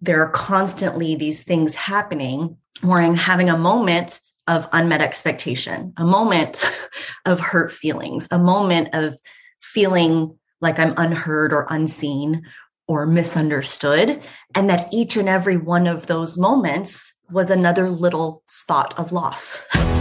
there are constantly these things happening where I'm having a moment of unmet expectation, a moment of hurt feelings, a moment of feeling like I'm unheard or unseen or misunderstood. And that each and every one of those moments was another little spot of loss.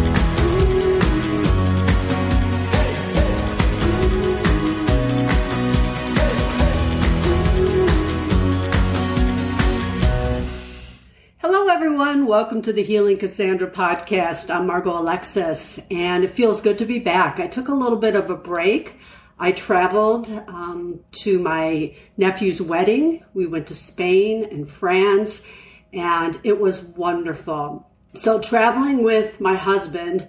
everyone. Welcome to the Healing Cassandra podcast. I'm Margot Alexis, and it feels good to be back. I took a little bit of a break. I traveled um, to my nephew's wedding. We went to Spain and France, and it was wonderful. So, traveling with my husband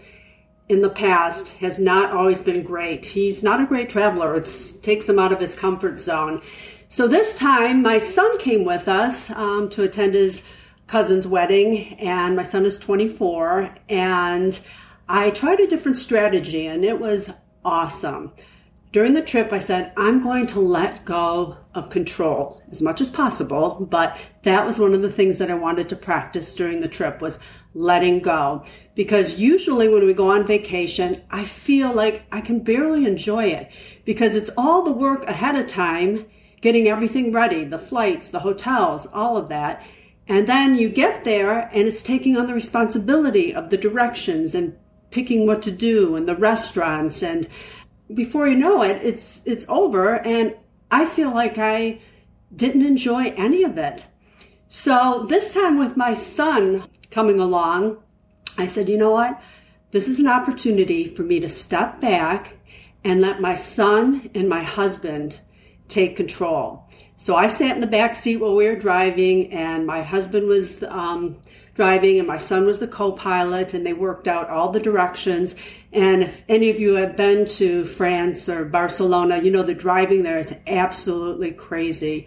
in the past has not always been great. He's not a great traveler, it takes him out of his comfort zone. So, this time, my son came with us um, to attend his cousin's wedding, and my son is 24. And I tried a different strategy, and it was awesome. During the trip, I said, I'm going to let go of control as much as possible, but that was one of the things that I wanted to practice during the trip was letting go. Because usually when we go on vacation, I feel like I can barely enjoy it because it's all the work ahead of time, getting everything ready, the flights, the hotels, all of that. And then you get there and it's taking on the responsibility of the directions and picking what to do and the restaurants and before you know it it's it's over and I feel like I didn't enjoy any of it. So this time with my son coming along, I said, "You know what? This is an opportunity for me to step back and let my son and my husband take control." So I sat in the back seat while we were driving, and my husband was um, driving, and my son was the co pilot, and they worked out all the directions. And if any of you have been to France or Barcelona, you know the driving there is absolutely crazy.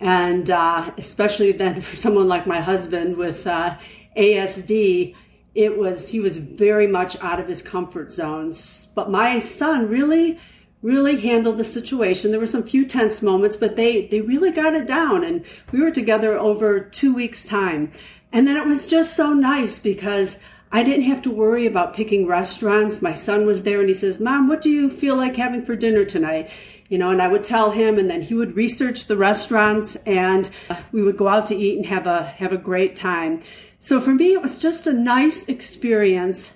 And uh, especially then for someone like my husband with uh, ASD, it was he was very much out of his comfort zones. But my son really really handled the situation. There were some few tense moments, but they, they really got it down. And we were together over two weeks' time. And then it was just so nice because I didn't have to worry about picking restaurants. My son was there and he says, Mom, what do you feel like having for dinner tonight? You know, and I would tell him and then he would research the restaurants and we would go out to eat and have a, have a great time. So for me, it was just a nice experience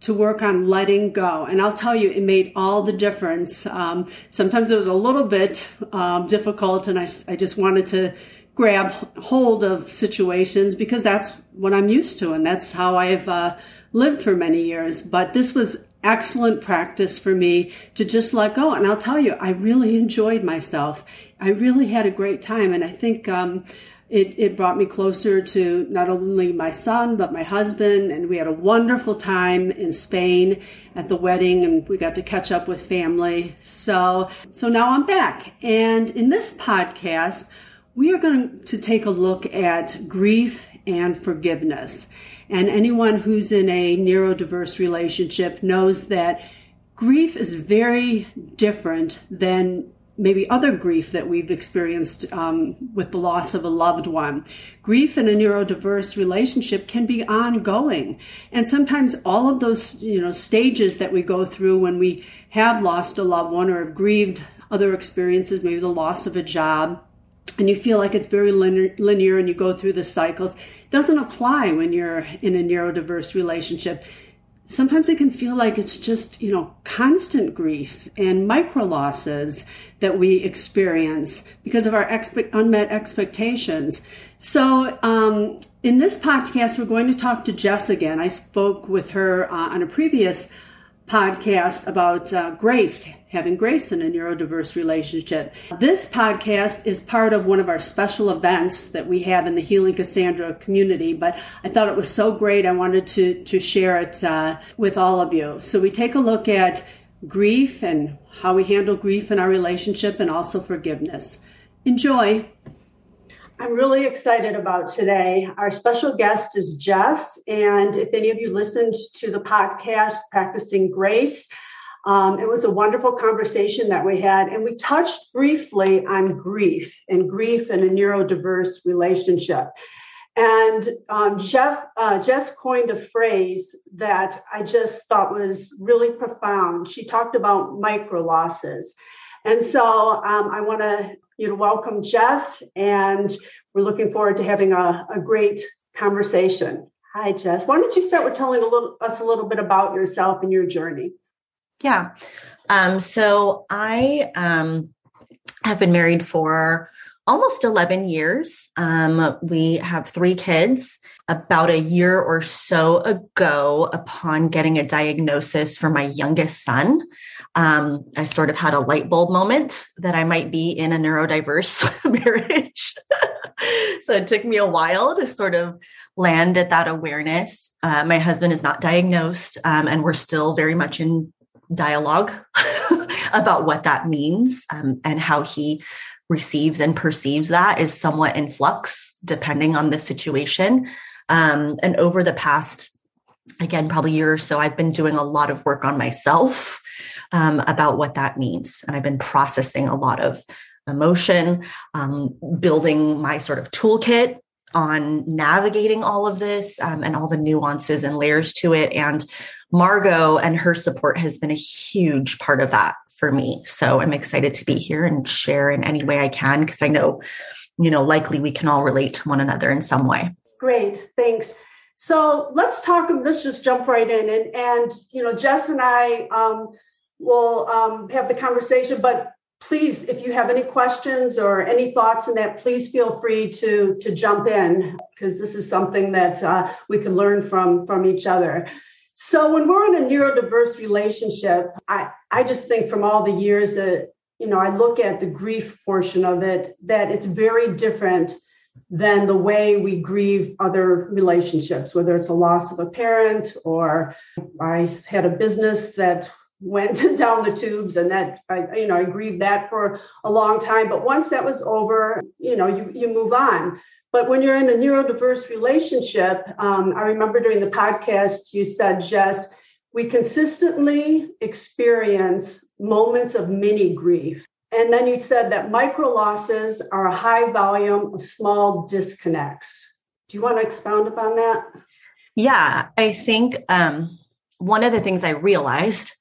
to work on letting go. And I'll tell you, it made all the difference. Um, sometimes it was a little bit um, difficult, and I, I just wanted to grab hold of situations because that's what I'm used to, and that's how I've uh, lived for many years. But this was excellent practice for me to just let go. And I'll tell you, I really enjoyed myself. I really had a great time, and I think. Um, it, it brought me closer to not only my son, but my husband. And we had a wonderful time in Spain at the wedding and we got to catch up with family. So, so now I'm back. And in this podcast, we are going to take a look at grief and forgiveness. And anyone who's in a neurodiverse relationship knows that grief is very different than maybe other grief that we've experienced um, with the loss of a loved one. Grief in a neurodiverse relationship can be ongoing. And sometimes all of those, you know, stages that we go through when we have lost a loved one or have grieved other experiences, maybe the loss of a job, and you feel like it's very linear, and you go through the cycles, doesn't apply when you're in a neurodiverse relationship sometimes it can feel like it's just, you know, constant grief and micro losses that we experience because of our expe- unmet expectations. So, um, in this podcast, we're going to talk to Jess again. I spoke with her uh, on a previous podcast about uh, grace, having grace in a neurodiverse relationship. This podcast is part of one of our special events that we have in the Healing Cassandra community, but I thought it was so great I wanted to, to share it uh, with all of you. So we take a look at grief and how we handle grief in our relationship and also forgiveness. Enjoy. I'm really excited about today. Our special guest is Jess. And if any of you listened to the podcast, Practicing Grace, Um, it was a wonderful conversation that we had, and we touched briefly on grief and grief in a neurodiverse relationship. And um, Jeff, uh, Jess coined a phrase that I just thought was really profound. She talked about micro losses. And so um, I want to you know, welcome Jess, and we're looking forward to having a, a great conversation. Hi, Jess. Why don't you start with telling a little, us a little bit about yourself and your journey? Yeah. Um, so I um, have been married for almost 11 years. Um, we have three kids. About a year or so ago, upon getting a diagnosis for my youngest son, um, I sort of had a light bulb moment that I might be in a neurodiverse marriage. so it took me a while to sort of land at that awareness. Uh, my husband is not diagnosed, um, and we're still very much in dialogue about what that means um, and how he receives and perceives that is somewhat in flux depending on the situation. Um, and over the past, again, probably year or so, I've been doing a lot of work on myself um, about what that means. And I've been processing a lot of emotion, um, building my sort of toolkit on navigating all of this um, and all the nuances and layers to it. And Margot and her support has been a huge part of that for me. So I'm excited to be here and share in any way I can because I know, you know, likely we can all relate to one another in some way. Great, thanks. So let's talk. Let's just jump right in, and and you know, Jess and I um, will um, have the conversation. But please, if you have any questions or any thoughts in that, please feel free to to jump in because this is something that uh, we can learn from from each other. So when we're in a neurodiverse relationship, I, I just think from all the years that, you know, I look at the grief portion of it, that it's very different than the way we grieve other relationships, whether it's a loss of a parent or I had a business that went down the tubes and that I, you know, I grieved that for a long time. But once that was over, you know, you, you move on. But when you're in a neurodiverse relationship, um, I remember during the podcast, you said, Jess, we consistently experience moments of mini grief. And then you said that micro losses are a high volume of small disconnects. Do you want to expound upon that? Yeah, I think um, one of the things I realized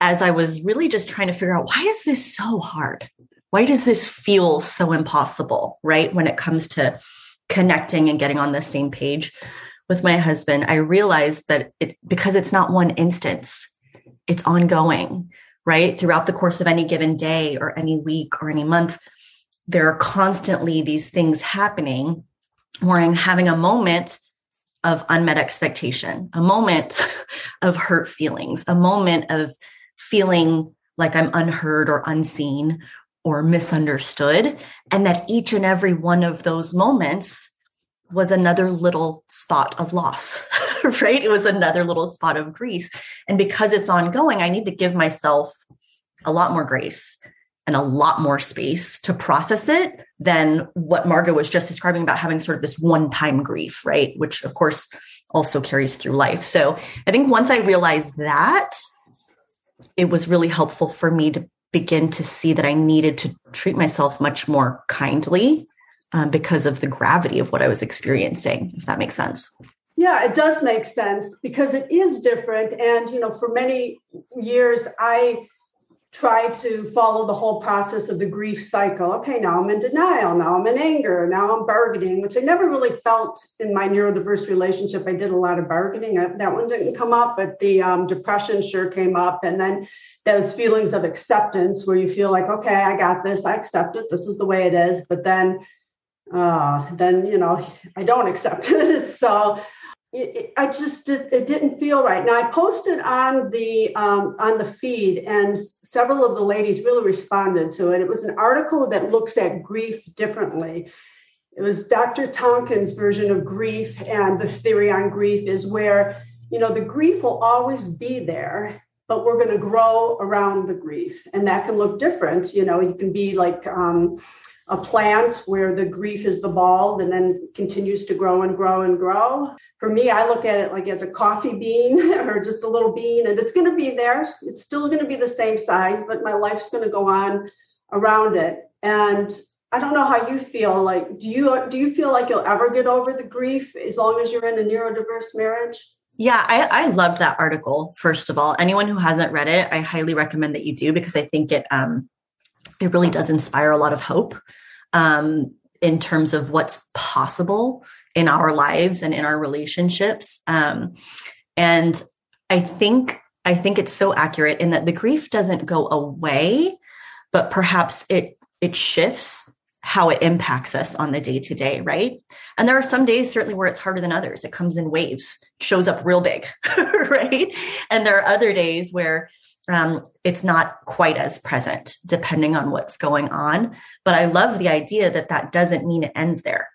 as I was really just trying to figure out why is this so hard? why does this feel so impossible, right? When it comes to connecting and getting on the same page with my husband, I realized that it because it's not one instance, it's ongoing, right? Throughout the course of any given day or any week or any month, there are constantly these things happening where I'm having a moment of unmet expectation, a moment of hurt feelings, a moment of feeling like I'm unheard or unseen or misunderstood. And that each and every one of those moments was another little spot of loss, right? It was another little spot of grief. And because it's ongoing, I need to give myself a lot more grace and a lot more space to process it than what Margot was just describing about having sort of this one time grief, right? Which, of course, also carries through life. So I think once I realized that, it was really helpful for me to begin to see that I needed to treat myself much more kindly um, because of the gravity of what I was experiencing, if that makes sense. Yeah, it does make sense because it is different. And, you know, for many years, I try to follow the whole process of the grief cycle. Okay, now I'm in denial. Now I'm in anger. Now I'm bargaining, which I never really felt in my neurodiverse relationship. I did a lot of bargaining. That one didn't come up, but the um, depression sure came up. And then those feelings of acceptance where you feel like, okay, I got this. I accept it. This is the way it is. But then, uh, then, you know, I don't accept it. so it, I just it didn't feel right. Now I posted on the um, on the feed, and several of the ladies really responded to it. It was an article that looks at grief differently. It was Dr. Tonkin's version of grief, and the theory on grief is where you know the grief will always be there, but we're going to grow around the grief, and that can look different. You know, you can be like um, a plant where the grief is the bulb and then continues to grow and grow and grow. For me, I look at it like as a coffee bean or just a little bean, and it's going to be there. It's still going to be the same size, but my life's going to go on around it. And I don't know how you feel. Like, do you do you feel like you'll ever get over the grief as long as you're in a neurodiverse marriage? Yeah, I, I love that article. First of all, anyone who hasn't read it, I highly recommend that you do because I think it um, it really does inspire a lot of hope um, in terms of what's possible in our lives and in our relationships. Um, and I think I think it's so accurate in that the grief doesn't go away, but perhaps it it shifts how it impacts us on the day to day, right? And there are some days certainly where it's harder than others. It comes in waves, shows up real big, right? And there are other days where um, it's not quite as present depending on what's going on. But I love the idea that that doesn't mean it ends there,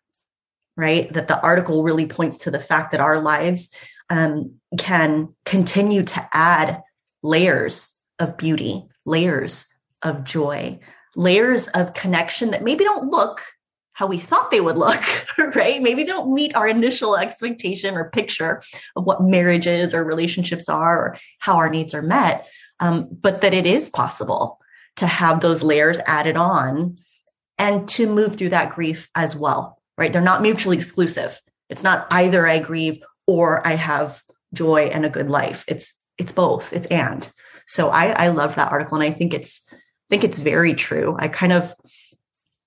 right? That the article really points to the fact that our lives um, can continue to add layers of beauty, layers of joy, layers of connection that maybe don't look how we thought they would look, right? Maybe they don't meet our initial expectation or picture of what marriage is or relationships are or how our needs are met um, but that it is possible to have those layers added on and to move through that grief as well, right? They're not mutually exclusive. It's not either I grieve or I have joy and a good life. It's it's both. It's and. So I I love that article and I think it's I think it's very true. I kind of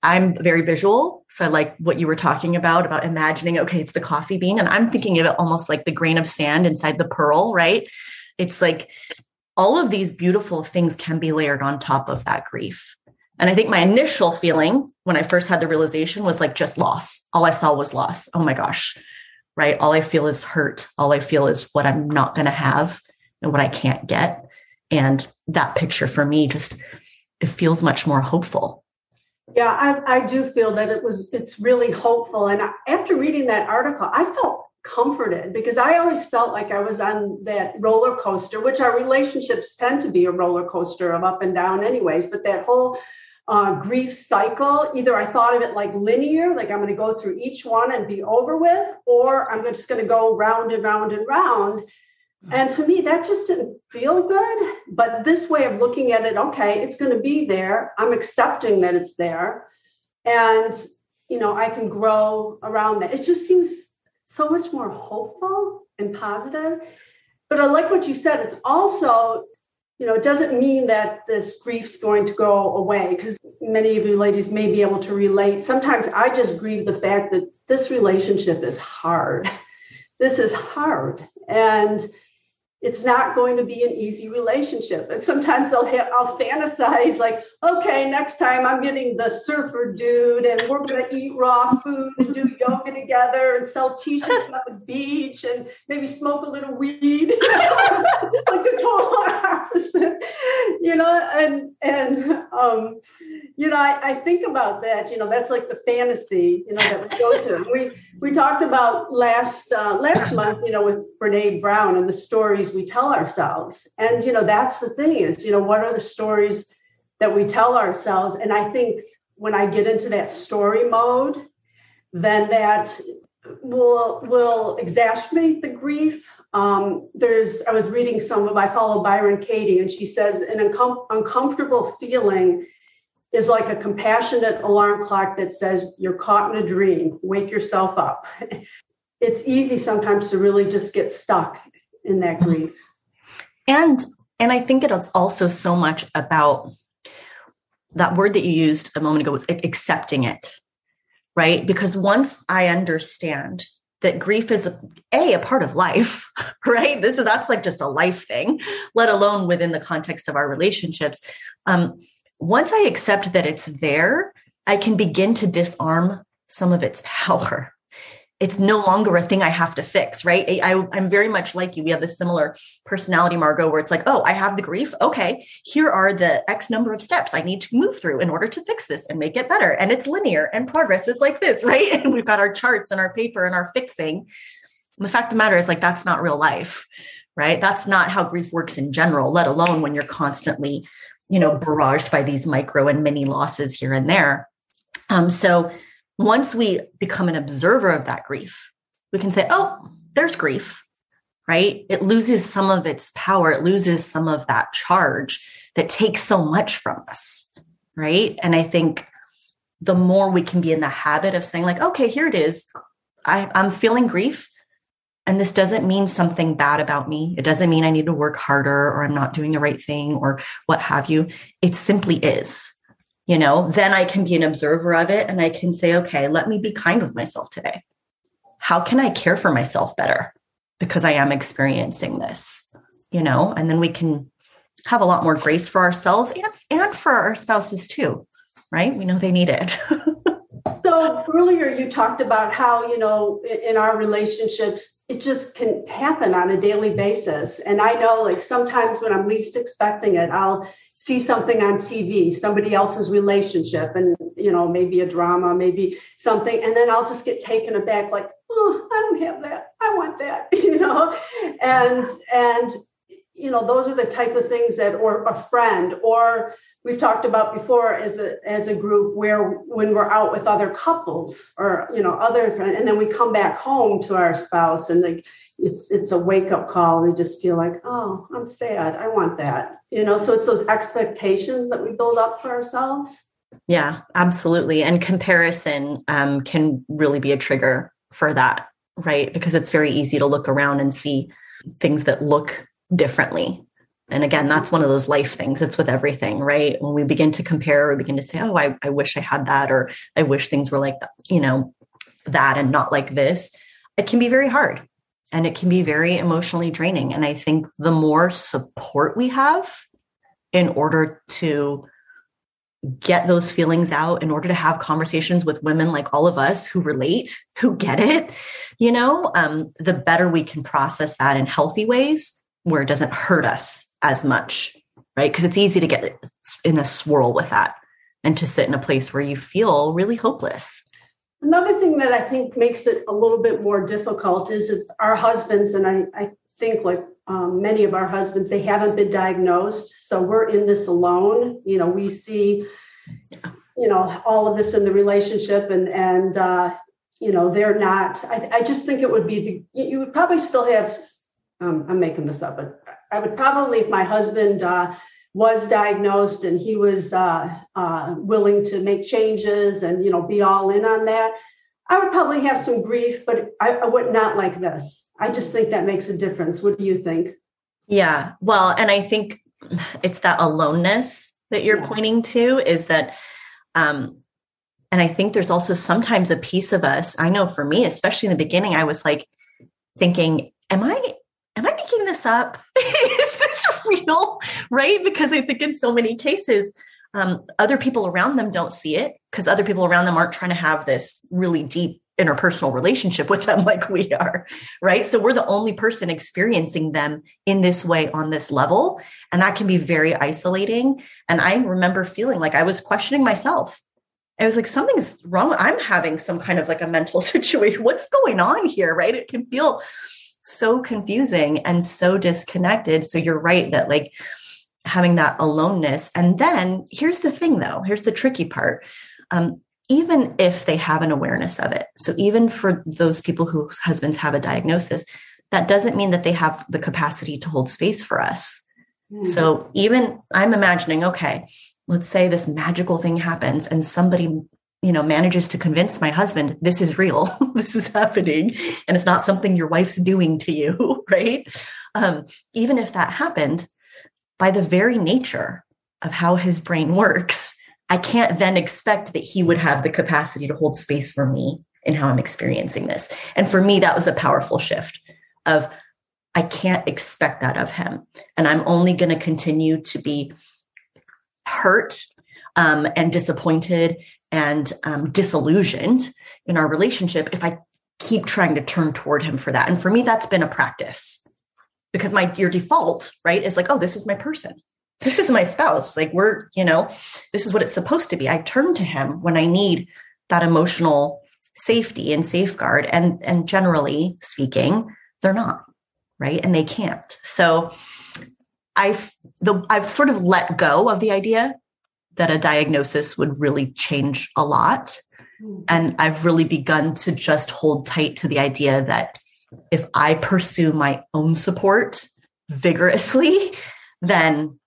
I'm very visual. So I like what you were talking about, about imagining, okay, it's the coffee bean. And I'm thinking of it almost like the grain of sand inside the pearl, right? It's like all of these beautiful things can be layered on top of that grief. And I think my initial feeling when I first had the realization was like just loss. All I saw was loss. Oh my gosh, right? All I feel is hurt. All I feel is what I'm not going to have and what I can't get. And that picture for me just, it feels much more hopeful. Yeah, I, I do feel that it was, it's really hopeful. And after reading that article, I felt comforted because I always felt like I was on that roller coaster, which our relationships tend to be a roller coaster of up and down, anyways. But that whole uh, grief cycle, either I thought of it like linear, like I'm going to go through each one and be over with, or I'm just going to go round and round and round. And to me, that just didn't feel good. But this way of looking at it, okay, it's going to be there. I'm accepting that it's there. And, you know, I can grow around that. It just seems so much more hopeful and positive. But I like what you said. It's also, you know, it doesn't mean that this grief's going to go away because many of you ladies may be able to relate. Sometimes I just grieve the fact that this relationship is hard. This is hard. And it's not going to be an easy relationship. And sometimes have, I'll fantasize like, okay, next time I'm getting the surfer dude and we're going to eat raw food and do yoga together and sell t-shirts at the beach and maybe smoke a little weed, like the total opposite, you know, and, and, um, you know, I, I think about that, you know, that's like the fantasy, you know, that we go to. We, we talked about last, uh, last month, you know, with Brene Brown and the stories we tell ourselves. And, you know, that's the thing is, you know, what are the stories that we tell ourselves? And I think when I get into that story mode, then that will will exacerbate the grief. Um, there's I was reading some of I follow Byron Katie, and she says an uncom- uncomfortable feeling is like a compassionate alarm clock that says you're caught in a dream. Wake yourself up. it's easy sometimes to really just get stuck in that grief. And and I think it's also so much about that word that you used a moment ago was accepting it. Right? Because once I understand that grief is a, a, a part of life, right? This is that's like just a life thing, let alone within the context of our relationships. Um, once I accept that it's there, I can begin to disarm some of its power it's no longer a thing I have to fix, right? I, am very much like you. We have this similar personality, Margot, where it's like, oh, I have the grief. Okay, here are the X number of steps I need to move through in order to fix this and make it better. And it's linear and progress is like this, right? And we've got our charts and our paper and our fixing. And the fact of the matter is, like, that's not real life, right? That's not how grief works in general, let alone when you're constantly, you know, barraged by these micro and mini losses here and there. Um, so once we become an observer of that grief, we can say, oh, there's grief, right? It loses some of its power, it loses some of that charge that takes so much from us, right? And I think the more we can be in the habit of saying, like, okay, here it is. I, I'm feeling grief. And this doesn't mean something bad about me. It doesn't mean I need to work harder or I'm not doing the right thing or what have you. It simply is. You know, then I can be an observer of it and I can say, okay, let me be kind with myself today. How can I care for myself better because I am experiencing this? You know, and then we can have a lot more grace for ourselves and, and for our spouses too, right? We know they need it. so earlier you talked about how, you know, in our relationships, it just can happen on a daily basis. And I know like sometimes when I'm least expecting it, I'll see something on TV, somebody else's relationship, and you know, maybe a drama, maybe something, and then I'll just get taken aback, like, oh, I don't have that. I want that, you know, and and you know, those are the type of things that, or a friend, or we've talked about before as a as a group where when we're out with other couples or you know other and then we come back home to our spouse and like it's it's a wake up call. We just feel like, oh, I'm sad. I want that. You know, so it's those expectations that we build up for ourselves. Yeah, absolutely. And comparison um, can really be a trigger for that, right? Because it's very easy to look around and see things that look differently. And again, that's one of those life things. It's with everything, right? When we begin to compare, we begin to say, oh, I, I wish I had that, or I wish things were like, you know, that and not like this. It can be very hard and it can be very emotionally draining. And I think the more support we have in order to get those feelings out in order to have conversations with women like all of us who relate who get it you know um, the better we can process that in healthy ways where it doesn't hurt us as much, right? Because it's easy to get in a swirl with that and to sit in a place where you feel really hopeless. Another thing that I think makes it a little bit more difficult is if our husbands, and I, I think like um, many of our husbands, they haven't been diagnosed. So we're in this alone. You know, we see, you know, all of this in the relationship and, and, uh, you know, they're not, I, I just think it would be the, you would probably still have um, I'm making this up, but I would probably, if my husband uh, was diagnosed and he was uh, uh, willing to make changes and you know be all in on that, I would probably have some grief, but I, I would not like this. I just think that makes a difference. What do you think? Yeah, well, and I think it's that aloneness that you're yeah. pointing to is that um and I think there's also sometimes a piece of us, I know for me, especially in the beginning, I was like thinking, am I am I making this up? Is this real? Right? Because I think in so many cases, um, other people around them don't see it because other people around them aren't trying to have this really deep interpersonal relationship with them like we are. Right. So we're the only person experiencing them in this way on this level. And that can be very isolating. And I remember feeling like I was questioning myself. I was like, something's wrong. I'm having some kind of like a mental situation. What's going on here? Right. It can feel so confusing and so disconnected. So you're right that like having that aloneness. And then here's the thing though, here's the tricky part. Um, even if they have an awareness of it, so even for those people whose husbands have a diagnosis, that doesn't mean that they have the capacity to hold space for us. Mm-hmm. So even I'm imagining, okay, let's say this magical thing happens and somebody you know manages to convince my husband this is real this is happening and it's not something your wife's doing to you right? Um, even if that happened by the very nature of how his brain works i can't then expect that he would have the capacity to hold space for me in how i'm experiencing this. And for me that was a powerful shift of i can't expect that of him. And i'm only going to continue to be hurt um, and disappointed and um, disillusioned in our relationship if I keep trying to turn toward him for that. And for me, that's been a practice because my your default right is like, oh, this is my person. This is my spouse. Like we're, you know, this is what it's supposed to be. I turn to him when I need that emotional safety and safeguard. And and generally speaking, they're not right, and they can't. So I've the I've sort of let go of the idea that a diagnosis would really change a lot. Mm-hmm. And I've really begun to just hold tight to the idea that if I pursue my own support vigorously, then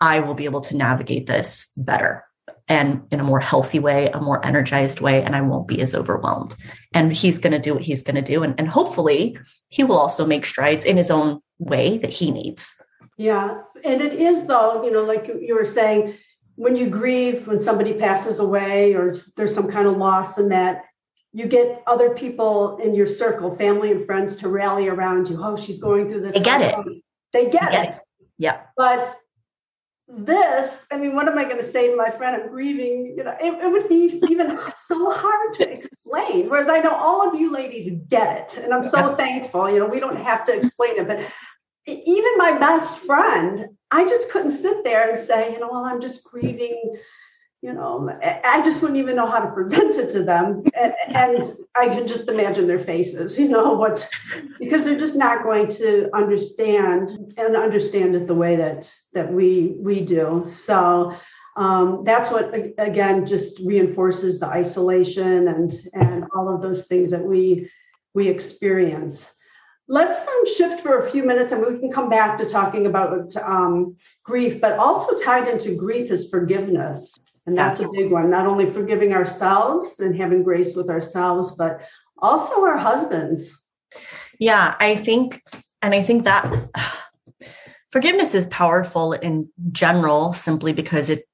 I will be able to navigate this better and in a more healthy way, a more energized way, and I won't be as overwhelmed. And he's going to do what he's going to do. And, and hopefully, he will also make strides in his own way that he needs. Yeah. And it is, though, you know, like you were saying, when you grieve, when somebody passes away or there's some kind of loss in that, you get other people in your circle, family and friends, to rally around you. Oh, she's going through this. They get it. They get, get it. it. Yeah. But this, I mean, what am I going to say to my friend? I'm grieving. You know, it, it, would be even so hard to explain. Whereas I know all of you ladies get it, and I'm so thankful. You know, we don't have to explain it, but even my best friend, I just couldn't sit there and say, you know, well, I'm just grieving you know, I just wouldn't even know how to present it to them. And, and, I can just imagine their faces, you know, what, because they're just not going to understand and understand it the way that, that we, we do. So um, that's what, again, just reinforces the isolation and, and all of those things that we, we experience. Let's um, shift for a few minutes and we can come back to talking about um, grief, but also tied into grief is forgiveness. And that's a big one, not only forgiving ourselves and having grace with ourselves, but also our husbands. Yeah, I think, and I think that forgiveness is powerful in general simply because it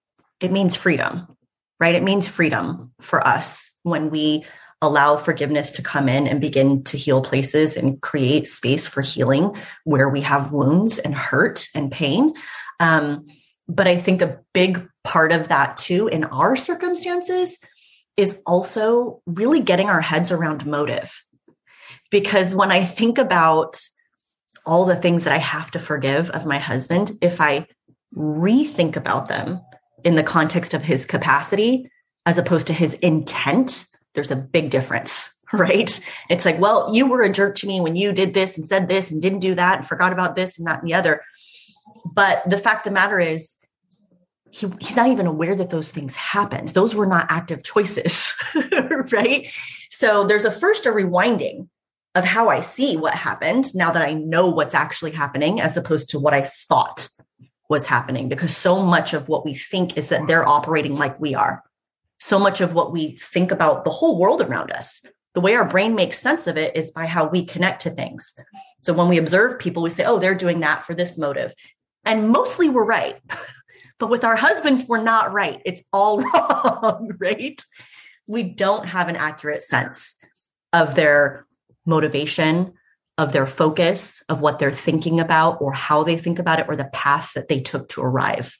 it means freedom, right? It means freedom for us when we allow forgiveness to come in and begin to heal places and create space for healing where we have wounds and hurt and pain. Um, but I think a big part of that too in our circumstances is also really getting our heads around motive. Because when I think about all the things that I have to forgive of my husband, if I rethink about them in the context of his capacity as opposed to his intent, there's a big difference, right? It's like, well, you were a jerk to me when you did this and said this and didn't do that and forgot about this and that and the other. But the fact of the matter is, he, he's not even aware that those things happened. Those were not active choices, right? So there's a first a rewinding of how I see what happened now that I know what's actually happening as opposed to what I thought was happening because so much of what we think is that they're operating like we are. So much of what we think about the whole world around us, the way our brain makes sense of it is by how we connect to things. So when we observe people, we say, oh, they're doing that for this motive. And mostly we're right. But with our husbands, we're not right. It's all wrong, right? We don't have an accurate sense of their motivation, of their focus, of what they're thinking about, or how they think about it, or the path that they took to arrive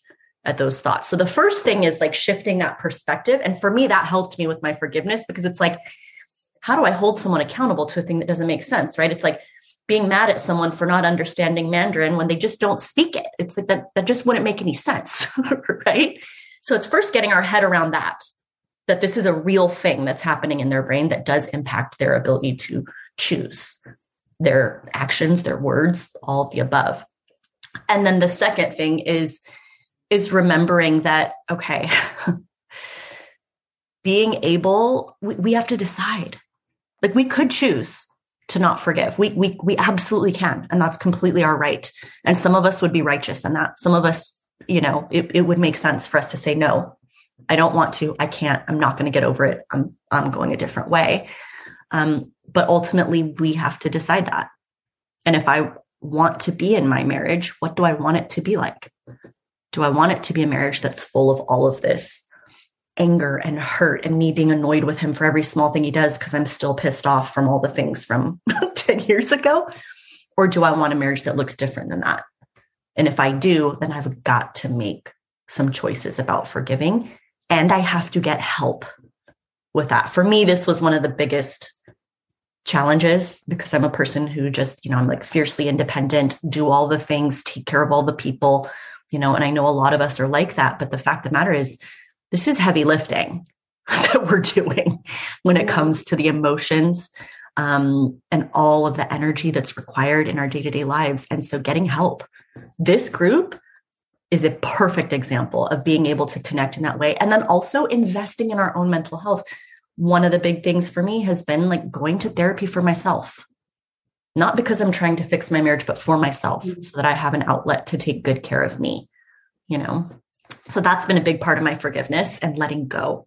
at those thoughts. So the first thing is like shifting that perspective. And for me, that helped me with my forgiveness because it's like, how do I hold someone accountable to a thing that doesn't make sense? Right. It's like being mad at someone for not understanding Mandarin when they just don't speak it. It's like that, that just wouldn't make any sense. right. So it's first getting our head around that, that this is a real thing that's happening in their brain that does impact their ability to choose their actions, their words, all of the above. And then the second thing is, is remembering that, okay, being able, we, we have to decide. Like we could choose to not forgive. We we we absolutely can, and that's completely our right. And some of us would be righteous in that. Some of us, you know, it, it would make sense for us to say no. I don't want to. I can't. I'm not going to get over it. I'm I'm going a different way. Um, but ultimately, we have to decide that. And if I want to be in my marriage, what do I want it to be like? Do I want it to be a marriage that's full of all of this anger and hurt and me being annoyed with him for every small thing he does because I'm still pissed off from all the things from 10 years ago? Or do I want a marriage that looks different than that? And if I do, then I've got to make some choices about forgiving and I have to get help with that. For me, this was one of the biggest challenges because I'm a person who just, you know, I'm like fiercely independent, do all the things, take care of all the people, you know, and I know a lot of us are like that. But the fact of the matter is, this is heavy lifting that we're doing when it comes to the emotions um, and all of the energy that's required in our day to day lives. And so getting help. This group is a perfect example of being able to connect in that way. And then also investing in our own mental health. One of the big things for me has been like going to therapy for myself, not because I'm trying to fix my marriage, but for myself mm-hmm. so that I have an outlet to take good care of me, you know? So that's been a big part of my forgiveness and letting go.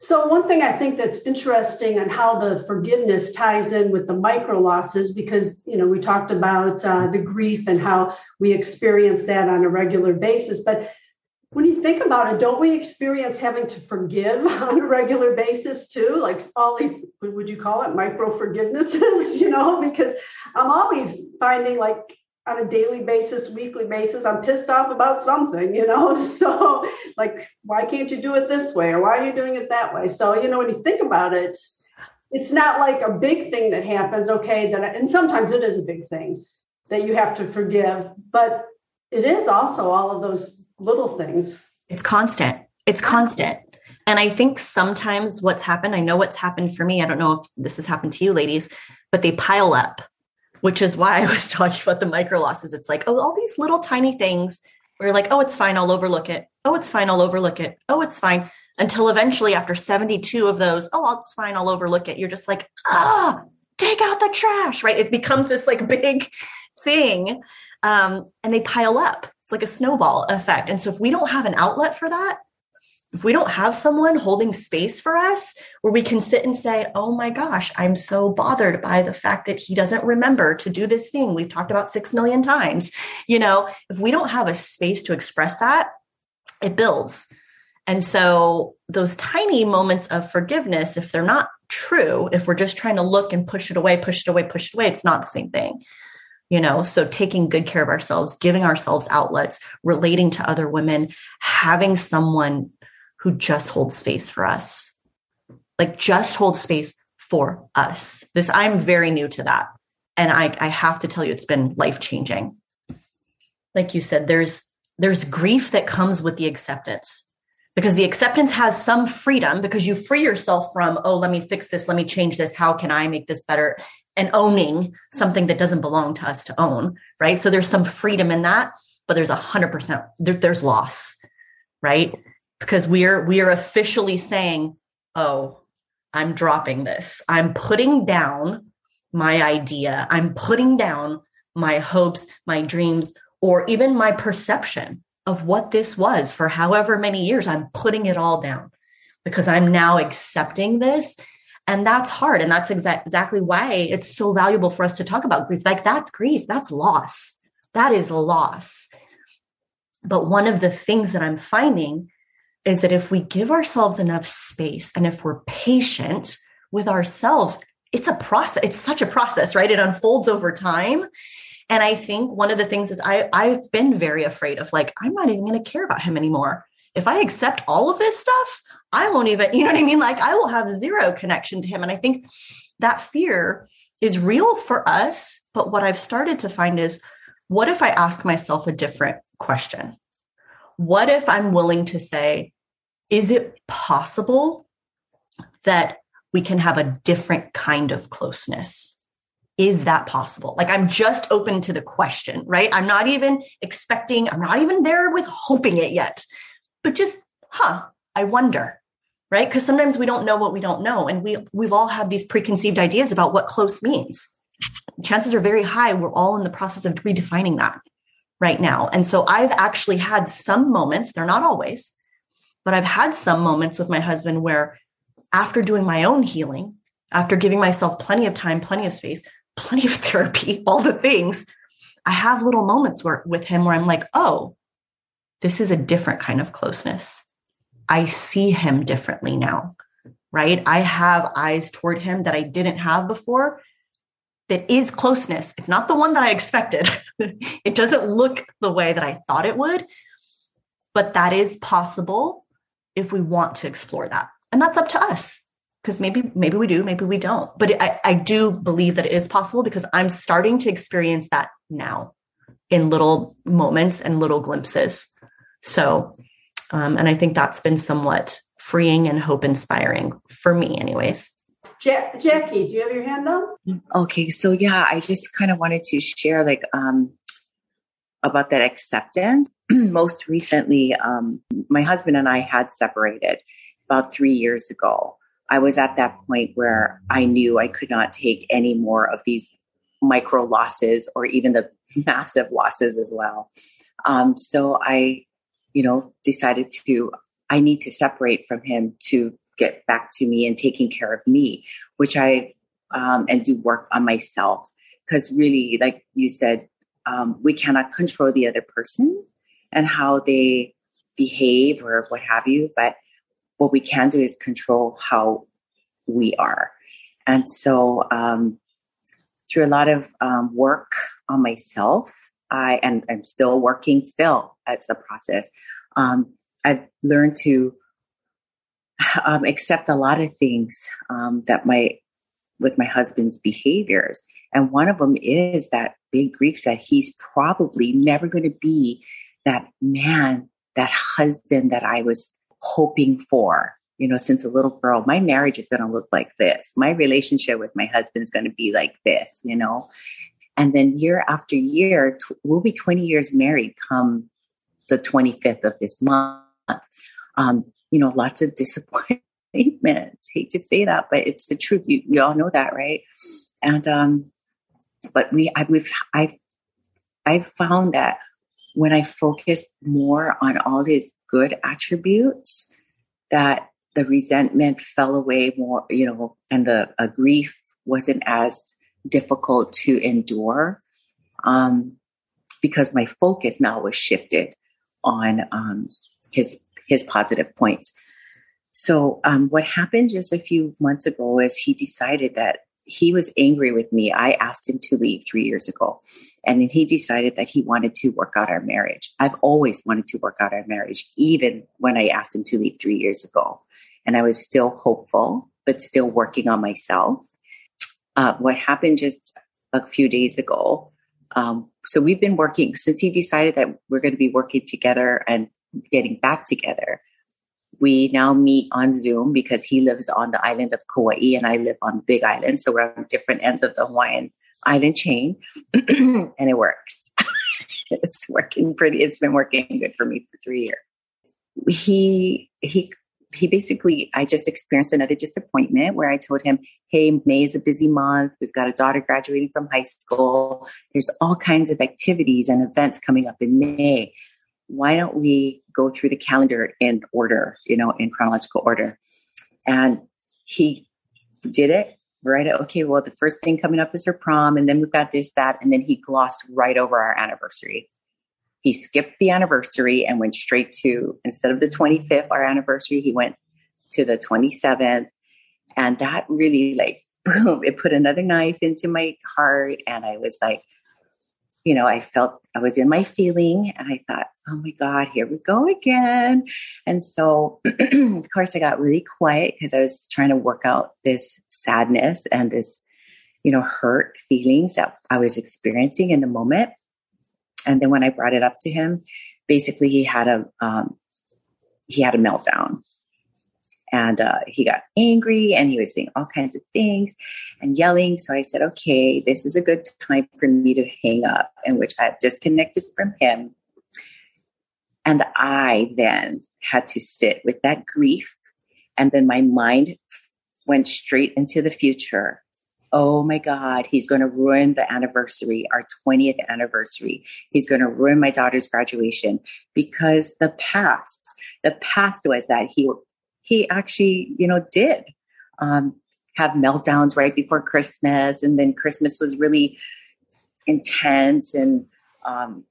So, one thing I think that's interesting and how the forgiveness ties in with the micro losses, because, you know, we talked about uh, the grief and how we experience that on a regular basis. But when you think about it, don't we experience having to forgive on a regular basis too? Like all these, would you call it micro forgivenesses, you know? Because I'm always finding like on a daily basis, weekly basis, I'm pissed off about something, you know? So, like, why can't you do it this way? Or why are you doing it that way? So, you know, when you think about it, it's not like a big thing that happens, okay, that, and sometimes it is a big thing that you have to forgive, but it is also all of those little things. It's constant. It's constant. And I think sometimes what's happened, I know what's happened for me. I don't know if this has happened to you ladies, but they pile up which is why I was talking about the micro losses. It's like, oh, all these little tiny things where you're like, oh, it's fine, I'll overlook it. Oh, it's fine, I'll overlook it. Oh, it's fine. Until eventually, after 72 of those, oh, it's fine, I'll overlook it. You're just like, ah, take out the trash, right? It becomes this like big thing. Um, and they pile up. It's like a snowball effect. And so if we don't have an outlet for that, if we don't have someone holding space for us where we can sit and say, Oh my gosh, I'm so bothered by the fact that he doesn't remember to do this thing we've talked about six million times. You know, if we don't have a space to express that, it builds. And so those tiny moments of forgiveness, if they're not true, if we're just trying to look and push it away, push it away, push it away, it's not the same thing. You know, so taking good care of ourselves, giving ourselves outlets, relating to other women, having someone who just holds space for us. Like just hold space for us. This, I'm very new to that. And I, I have to tell you, it's been life changing. Like you said, there's, there's grief that comes with the acceptance because the acceptance has some freedom because you free yourself from, oh, let me fix this. Let me change this. How can I make this better? And owning something that doesn't belong to us to own. Right. So there's some freedom in that, but there's a hundred percent, there's loss. Right because we're we are officially saying, "Oh, I'm dropping this. I'm putting down my idea. I'm putting down my hopes, my dreams, or even my perception of what this was for however many years. I'm putting it all down because I'm now accepting this. And that's hard. And that's exa- exactly why it's so valuable for us to talk about grief. Like, that's grief, that's loss. That is loss. But one of the things that I'm finding is that if we give ourselves enough space and if we're patient with ourselves, it's a process. It's such a process, right? It unfolds over time. And I think one of the things is I, I've been very afraid of like, I'm not even going to care about him anymore. If I accept all of this stuff, I won't even, you know what I mean? Like I will have zero connection to him. And I think that fear is real for us. But what I've started to find is what if I ask myself a different question? What if I'm willing to say, is it possible that we can have a different kind of closeness? Is that possible? Like, I'm just open to the question, right? I'm not even expecting, I'm not even there with hoping it yet, but just, huh, I wonder, right? Because sometimes we don't know what we don't know. And we, we've all had these preconceived ideas about what close means. Chances are very high we're all in the process of redefining that right now. And so I've actually had some moments, they're not always, but I've had some moments with my husband where after doing my own healing, after giving myself plenty of time, plenty of space, plenty of therapy, all the things, I have little moments where with him where I'm like, oh, this is a different kind of closeness. I see him differently now, right? I have eyes toward him that I didn't have before. That is closeness. It's not the one that I expected. it doesn't look the way that I thought it would, but that is possible if we want to explore that. And that's up to us because maybe maybe we do, maybe we don't. But I, I do believe that it is possible because I'm starting to experience that now in little moments and little glimpses. So, um, and I think that's been somewhat freeing and hope inspiring for me, anyways. Jackie, do you have your hand up? Okay, so yeah, I just kind of wanted to share like um about that acceptance. Most recently, um, my husband and I had separated about three years ago. I was at that point where I knew I could not take any more of these micro losses or even the massive losses as well. Um, so I, you know, decided to, I need to separate from him to get back to me and taking care of me, which I, um, and do work on myself. Cause really, like you said, um, we cannot control the other person and how they behave or what have you. But what we can do is control how we are. And so, um, through a lot of um, work on myself, I and I'm still working. Still, it's the process. Um, I've learned to um, accept a lot of things um, that my with my husband's behaviors, and one of them is that big grief that he's probably never going to be that man, that husband that I was hoping for you know, since a little girl, my marriage is going to look like this. My relationship with my husband is going to be like this, you know. And then year after year, we'll be 20 years married come the 25th of this month. Um, you know, lots of disappointments. Hate to say that, but it's the truth. You, you all know that, right? And, um, but we, I, we've, I've, I've found that when I focus more on all these good attributes, that the resentment fell away more, you know, and the grief wasn't as difficult to endure um, because my focus now was shifted on um, his his positive points. So um, what happened just a few months ago is he decided that he was angry with me. I asked him to leave three years ago, and then he decided that he wanted to work out our marriage. I've always wanted to work out our marriage, even when I asked him to leave three years ago and I was still hopeful, but still working on myself. Uh, what happened just a few days ago? Um, so we've been working since he decided that we're going to be working together and getting back together. We now meet on Zoom because he lives on the island of Kauai and I live on Big Island. So we're on different ends of the Hawaiian island chain and it works. it's working pretty, it's been working good for me for three years. He, he he basically, I just experienced another disappointment where I told him, Hey, May is a busy month. We've got a daughter graduating from high school. There's all kinds of activities and events coming up in May. Why don't we go through the calendar in order, you know, in chronological order? And he did it right. Okay, well, the first thing coming up is her prom, and then we've got this, that, and then he glossed right over our anniversary he skipped the anniversary and went straight to instead of the 25th our anniversary he went to the 27th and that really like boom it put another knife into my heart. And i was like you know i felt i was in my feeling and i thought oh my god here we go again. And so of course i got really quiet because i was trying to work out this sadness and this you know hurt feelings that i was experiencing in the moment and then when I brought it up to him, basically he had a um, he had a meltdown, and uh, he got angry and he was saying all kinds of things and yelling. So I said, "Okay, this is a good time for me to hang up," in which I disconnected from him, and I then had to sit with that grief, and then my mind went straight into the future oh my God, he's going to ruin the anniversary, our 20th anniversary. He's going to ruin my daughter's graduation because the past, the past was that he, he actually, you know, did um, have meltdowns right before Christmas. And then Christmas was really intense and um,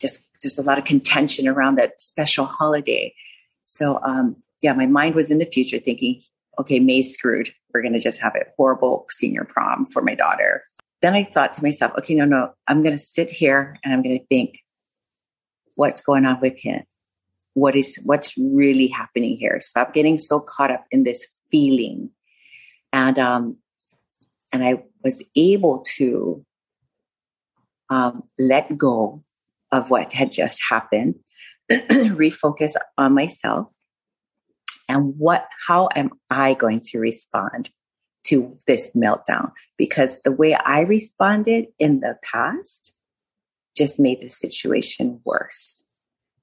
just, there's a lot of contention around that special holiday. So, um, yeah, my mind was in the future thinking okay, May's screwed. We're going to just have a horrible senior prom for my daughter. Then I thought to myself, okay, no, no, I'm going to sit here and I'm going to think, what's going on with him? What is, what's really happening here? Stop getting so caught up in this feeling. And, um, and I was able to, um, let go of what had just happened, refocus on myself, and what how am i going to respond to this meltdown because the way i responded in the past just made the situation worse.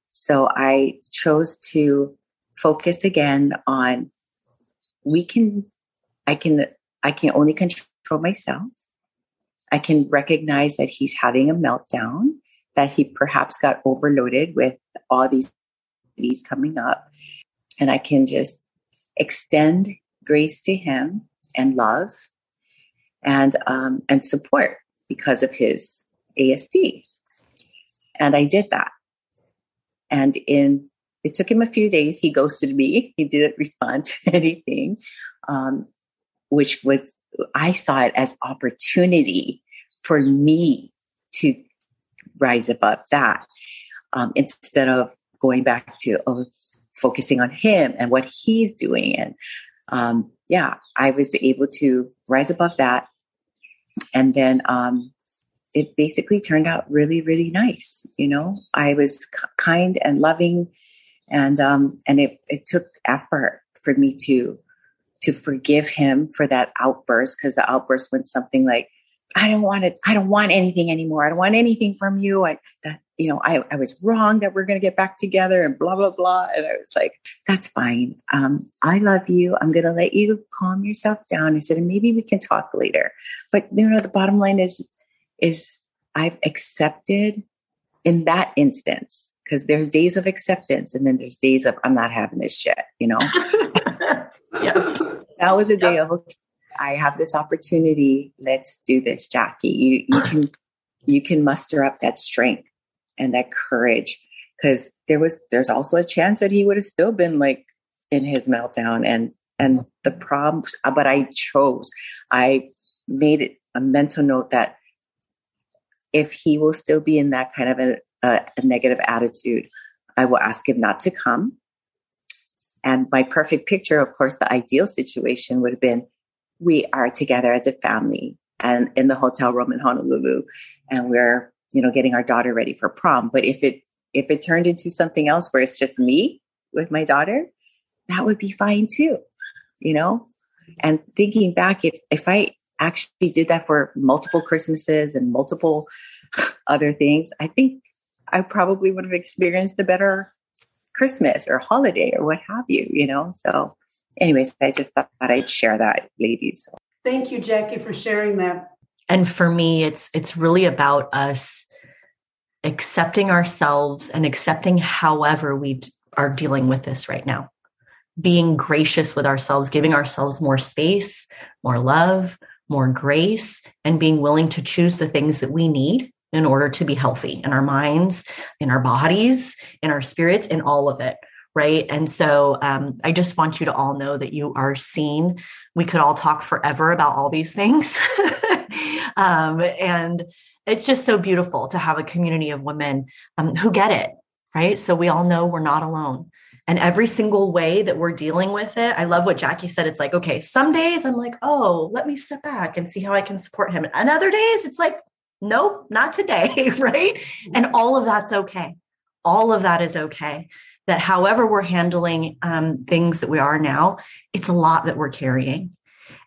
So I chose to focus again on we can, I can, I can only control myself. I can recognize that he's having a meltdown, that he perhaps got overloaded with all these coming up. And I can just extend grace to him and love and um, and support because of his ASD. And I did that. And in it took him a few days. He ghosted me. He didn't respond to anything, um, which was I saw it as opportunity for me to rise above that um, instead of going back to oh, focusing on him and what he's doing. And um, yeah, I was able to rise above that. And then um, it basically turned out really, really nice. You know, I was kind and loving, and um, and it, it took effort for me to to forgive him for that outburst because the outburst went something like, "I don't want it. I don't want anything anymore. I don't want anything from you." I that you know, I, I was wrong that we're going to get back together and blah, blah, blah. And I was like, that's fine. Um, I love you. I'm going to let you calm yourself down. I said, and maybe we can talk later. But, you know, the bottom line is, is I've accepted in that instance, because there's days of acceptance and then there's days of, I'm not having this shit, you know? yeah. That was a day of, okay, I have this opportunity. Let's do this, Jackie. You, you can, you can muster up that strength and that courage. Because there was there's also a chance that he would have still been like in his meltdown and and the problems but i chose i made it a mental note that if he will still be in that kind of a, a, a negative attitude i will ask him not to come. And my perfect picture of course the ideal situation would have been we are together as a family and in the hotel room in honolulu and we're you know, getting our daughter ready for prom. But if it if it turned into something else where it's just me with my daughter, that would be fine too. You know? And thinking back, if if I actually did that for multiple Christmases and multiple other things, I think I probably would have experienced a better Christmas or holiday or what have you, you know? So anyways, I just thought I'd share that, ladies. Thank you, Jackie, for sharing that and for me it's it's really about us accepting ourselves and accepting however we are dealing with this right now. Being gracious with ourselves giving ourselves more space more love more grace and being willing to choose the things that we need in order to be healthy in our minds in our bodies in our spirits in all of it right? And so um, i just want you to all know that you are seen. We could all talk forever about all these things um, and it's just so beautiful to have a community of women um, who get it, right? So we all know we're not alone. And every single way that we're dealing with it, I love what Jackie said. It's like, okay, some days I'm like, oh, let me step back and see how I can support him. And other days it's like, nope, not today, right? And all of that's okay. All of that is okay. That however we're handling um, things that we are now, it's a lot that we're carrying.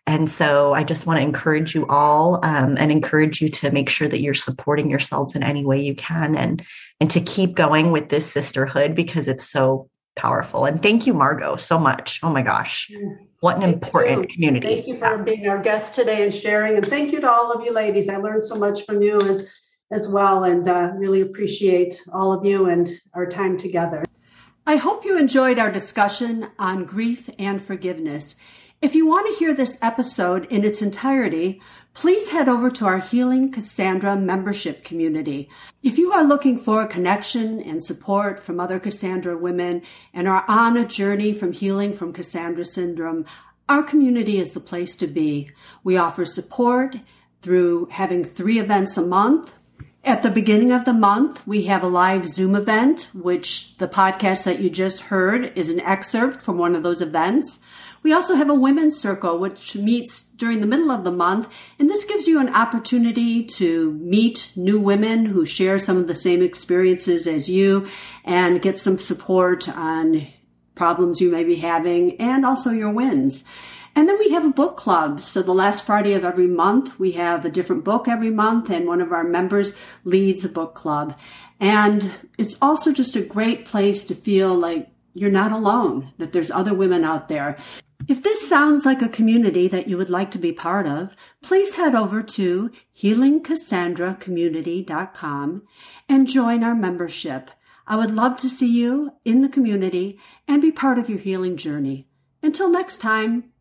And so I just want to encourage you all um, and encourage you to make sure that you're supporting yourselves in any way you can and and to keep going with this sisterhood because it's so powerful. And thank you, Margot, so much. Oh my gosh. What an thank important you. community. Thank you for being our guest today and sharing. And thank you to all of you ladies. I learned so much from you as as well and uh, really appreciate all of you and our time together. I hope you enjoyed our discussion on grief and forgiveness. If you want to hear this episode in its entirety, please head over to our Healing Cassandra membership community. If you are looking for connection and support from other Cassandra women and are on a journey from healing from Cassandra syndrome, our community is the place to be. We offer support through having three events a month. At the beginning of the month, we have a live Zoom event, which the podcast that you just heard is an excerpt from one of those events. We also have a women's circle, which meets during the middle of the month. And this gives you an opportunity to meet new women who share some of the same experiences as you and get some support on problems you may be having and also your wins. And then we have a book club. So the last Friday of every month, we have a different book every month, and one of our members leads a book club. And it's also just a great place to feel like you're not alone, that there's other women out there. If this sounds like a community that you would like to be part of, please head over to healingcassandracommunity.com and join our membership. I would love to see you in the community and be part of your healing journey. Until next time.